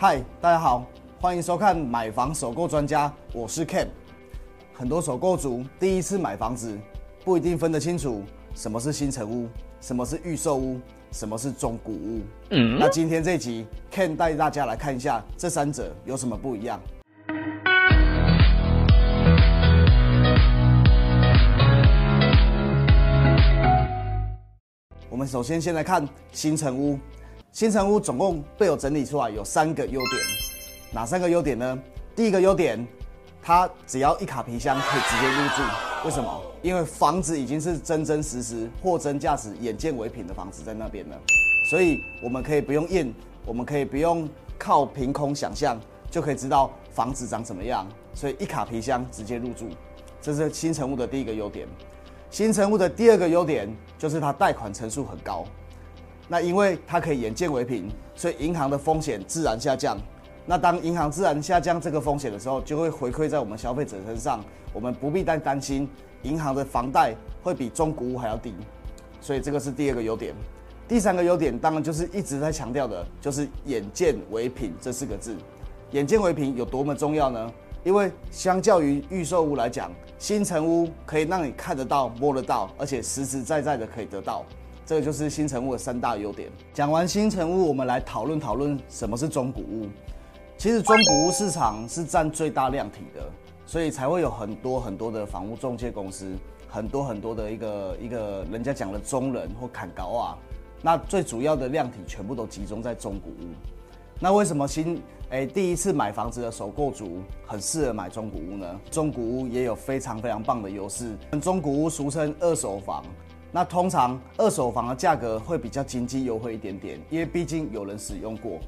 嗨，大家好，欢迎收看买房首购专家，我是 Ken。很多首购族第一次买房子，不一定分得清楚什么是新城屋，什么是预售屋，什么是中古屋。嗯，那今天这集 Ken 带大家来看一下这三者有什么不一样。我们首先先来看新城屋。新城屋总共被我整理出来有三个优点，哪三个优点呢？第一个优点，它只要一卡皮箱可以直接入住。为什么？因为房子已经是真真实实货真价实、眼见为凭的房子在那边了，所以我们可以不用印，我们可以不用靠凭空想象就可以知道房子长怎么样。所以一卡皮箱直接入住，这是新城屋的第一个优点。新城屋的第二个优点就是它贷款成数很高。那因为它可以眼见为凭，所以银行的风险自然下降。那当银行自然下降这个风险的时候，就会回馈在我们消费者身上。我们不必担担心银行的房贷会比中古屋还要低，所以这个是第二个优点。第三个优点当然就是一直在强调的，就是眼见为凭这四个字。眼见为凭有多么重要呢？因为相较于预售屋来讲，新城屋可以让你看得到、摸得到，而且实实在在的可以得到。这个就是新城屋的三大优点。讲完新城屋，我们来讨论讨论什么是中古屋。其实中古屋市场是占最大量体的，所以才会有很多很多的房屋中介公司，很多很多的一个一个人家讲的中人或砍高啊。那最主要的量体全部都集中在中古屋。那为什么新诶第一次买房子的首购族很适合买中古屋呢？中古屋也有非常非常棒的优势。中古屋俗称二手房。那通常二手房的价格会比较经济优惠一点点，因为毕竟有人使用过。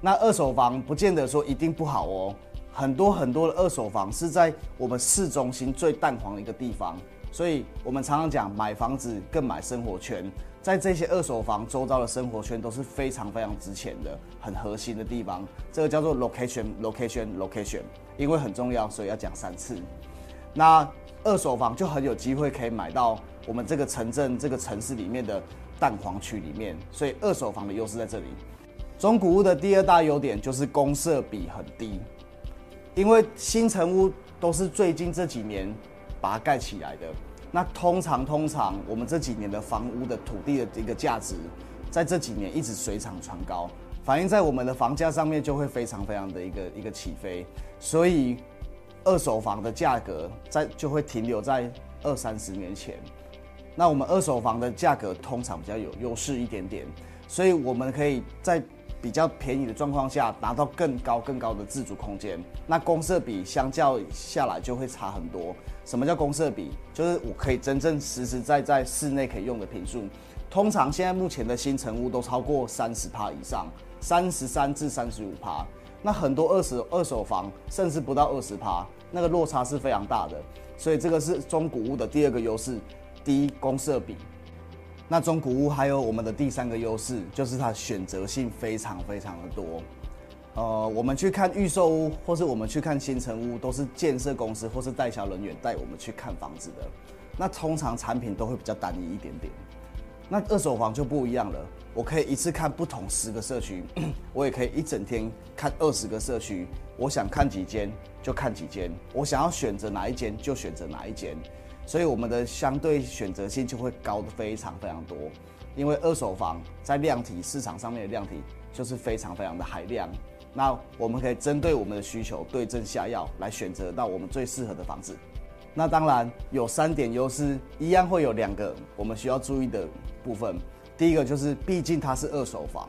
那二手房不见得说一定不好哦，很多很多的二手房是在我们市中心最淡黄的一个地方，所以我们常常讲买房子更买生活圈，在这些二手房周遭的生活圈都是非常非常值钱的，很核心的地方。这个叫做 location，location，location，因为很重要，所以要讲三次。那二手房就很有机会可以买到。我们这个城镇、这个城市里面的蛋黄区里面，所以二手房的优势在这里。中古屋的第二大优点就是公设比很低，因为新城屋都是最近这几年把它盖起来的。那通常通常我们这几年的房屋的土地的一个价值，在这几年一直水涨船高，反映在我们的房价上面就会非常非常的一个一个起飞。所以二手房的价格在就会停留在二三十年前。那我们二手房的价格通常比较有优势一点点，所以我们可以在比较便宜的状况下拿到更高更高的自主空间。那公设比相较下来就会差很多。什么叫公设比？就是我可以真正实实在在室内可以用的平数。通常现在目前的新成屋都超过三十趴以上，三十三至三十五趴。那很多二手二手房甚至不到二十趴，那个落差是非常大的。所以这个是中古屋的第二个优势。低公设比，那中古屋还有我们的第三个优势，就是它选择性非常非常的多。呃，我们去看预售屋，或是我们去看新城屋，都是建设公司或是代销人员带我们去看房子的。那通常产品都会比较单一一点点。那二手房就不一样了，我可以一次看不同十个社区，我也可以一整天看二十个社区，我想看几间就看几间，我想要选择哪一间就选择哪一间。所以我们的相对选择性就会高的非常非常多，因为二手房在量体市场上面的量体就是非常非常的海量，那我们可以针对我们的需求对症下药来选择到我们最适合的房子。那当然有三点优势，一样会有两个我们需要注意的部分。第一个就是毕竟它是二手房，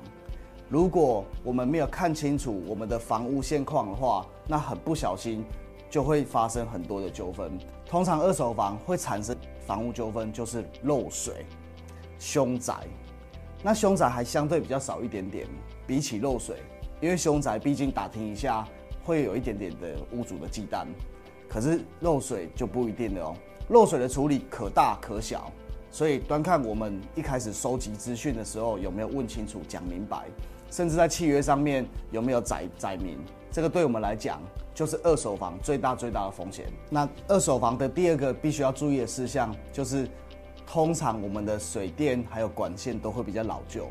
如果我们没有看清楚我们的房屋现况的话，那很不小心。就会发生很多的纠纷。通常二手房会产生房屋纠纷，就是漏水、凶宅。那凶宅还相对比较少一点点，比起漏水，因为凶宅毕竟打听一下会有一点点的屋主的忌惮，可是漏水就不一定了哦。漏水的处理可大可小，所以端看我们一开始收集资讯的时候有没有问清楚、讲明白。甚至在契约上面有没有载载明，这个对我们来讲就是二手房最大最大的风险。那二手房的第二个必须要注意的事项就是，通常我们的水电还有管线都会比较老旧。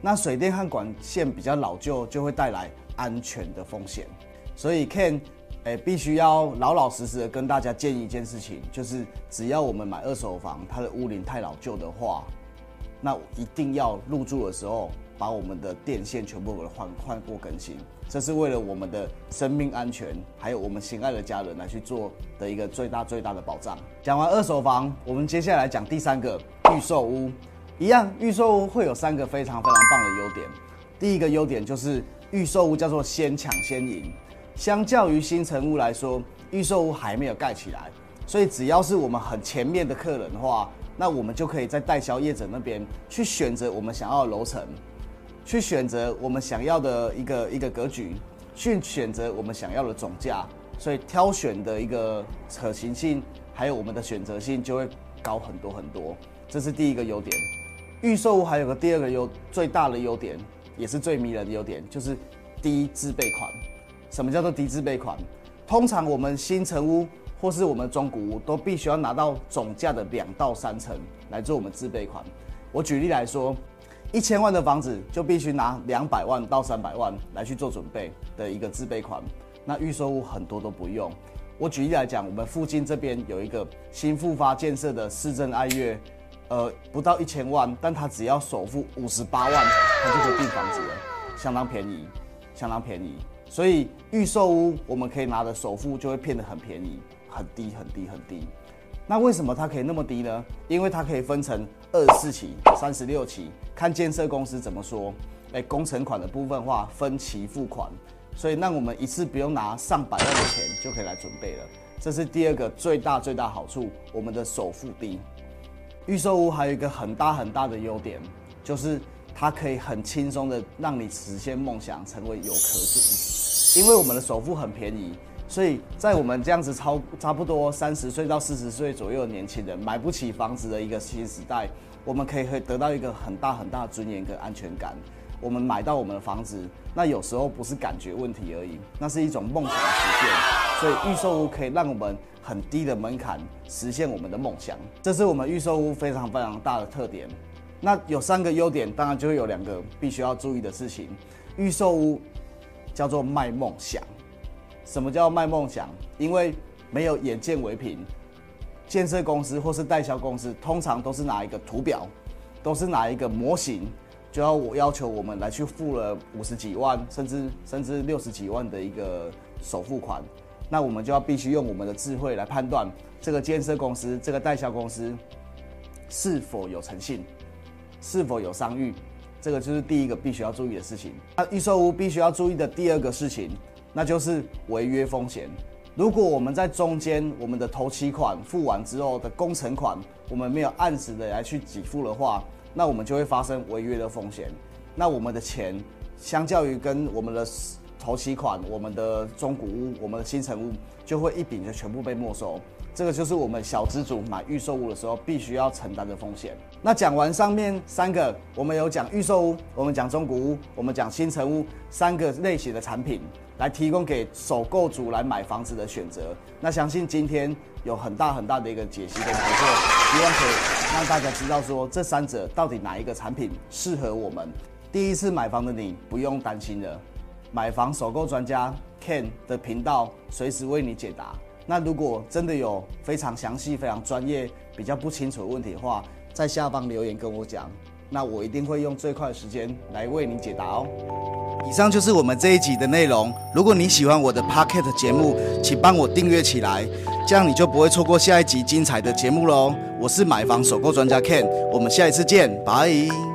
那水电和管线比较老旧，就会带来安全的风险。所以 Ken，哎，必须要老老实实的跟大家建议一件事情，就是只要我们买二手房，它的屋龄太老旧的话，那一定要入住的时候把我们的电线全部给换换过更新，这是为了我们的生命安全，还有我们心爱的家人来去做的一个最大最大的保障。讲完二手房，我们接下来讲第三个预售屋。一样，预售屋会有三个非常非常棒的优点。第一个优点就是预售屋叫做先抢先赢。相较于新城屋来说，预售屋还没有盖起来，所以只要是我们很前面的客人的话，那我们就可以在代销业者那边去选择我们想要的楼层，去选择我们想要的一个一个格局，去选择我们想要的总价，所以挑选的一个可行性还有我们的选择性就会高很多很多。这是第一个优点。预售屋还有个第二个优最大的优点，也是最迷人的优点，就是低自备款。什么叫做低自备款？通常我们新城屋或是我们中古屋都必须要拿到总价的两到三成来做我们自备款。我举例来说，一千万的房子就必须拿两百万到三百万来去做准备的一个自备款。那预售屋很多都不用。我举例来讲，我们附近这边有一个新复发建设的市政爱乐。呃，不到一千万，但他只要首付五十八万，他就可以订房子了，相当便宜，相当便宜。所以预售屋我们可以拿的首付就会变得很便宜，很低很低很低。那为什么它可以那么低呢？因为它可以分成二十四期、三十六期，看建设公司怎么说。哎，工程款的部分话分期付款，所以让我们一次不用拿上百万的钱就可以来准备了。这是第二个最大最大好处，我们的首付低。预售屋还有一个很大很大的优点，就是它可以很轻松的让你实现梦想，成为有壳主。因为我们的首付很便宜，所以在我们这样子超差不多三十岁到四十岁左右的年轻人买不起房子的一个新时代，我们可以会得到一个很大很大的尊严跟安全感。我们买到我们的房子，那有时候不是感觉问题而已，那是一种梦想的实现。所以预售屋可以让我们很低的门槛实现我们的梦想，这是我们预售屋非常非常大的特点。那有三个优点，当然就会有两个必须要注意的事情。预售屋叫做卖梦想，什么叫卖梦想？因为没有眼见为凭，建设公司或是代销公司通常都是拿一个图表，都是拿一个模型，就要我要求我们来去付了五十几万，甚至甚至六十几万的一个首付款。那我们就要必须用我们的智慧来判断这个建设公司、这个代销公司是否有诚信，是否有商誉，这个就是第一个必须要注意的事情。那预售屋必须要注意的第二个事情，那就是违约风险。如果我们在中间我们的头期款付完之后的工程款，我们没有按时的来去给付的话，那我们就会发生违约的风险。那我们的钱相较于跟我们的头期款，我们的中古屋，我们的新城屋就会一笔就全部被没收。这个就是我们小资主买预售屋的时候必须要承担的风险。那讲完上面三个，我们有讲预售屋，我们讲中古屋，我们讲新城屋三个类型的产品，来提供给首购族来买房子的选择。那相信今天有很大很大的一个解析跟突破，希望可以让大家知道说这三者到底哪一个产品适合我们。第一次买房的你不用担心了。买房首购专家 Ken 的频道随时为你解答。那如果真的有非常详细、非常专业、比较不清楚的问题的话，在下方留言跟我讲，那我一定会用最快的时间来为你解答哦。以上就是我们这一集的内容。如果你喜欢我的 Pocket 节目，请帮我订阅起来，这样你就不会错过下一集精彩的节目喽。我是买房首购专家 Ken，我们下一次见，拜。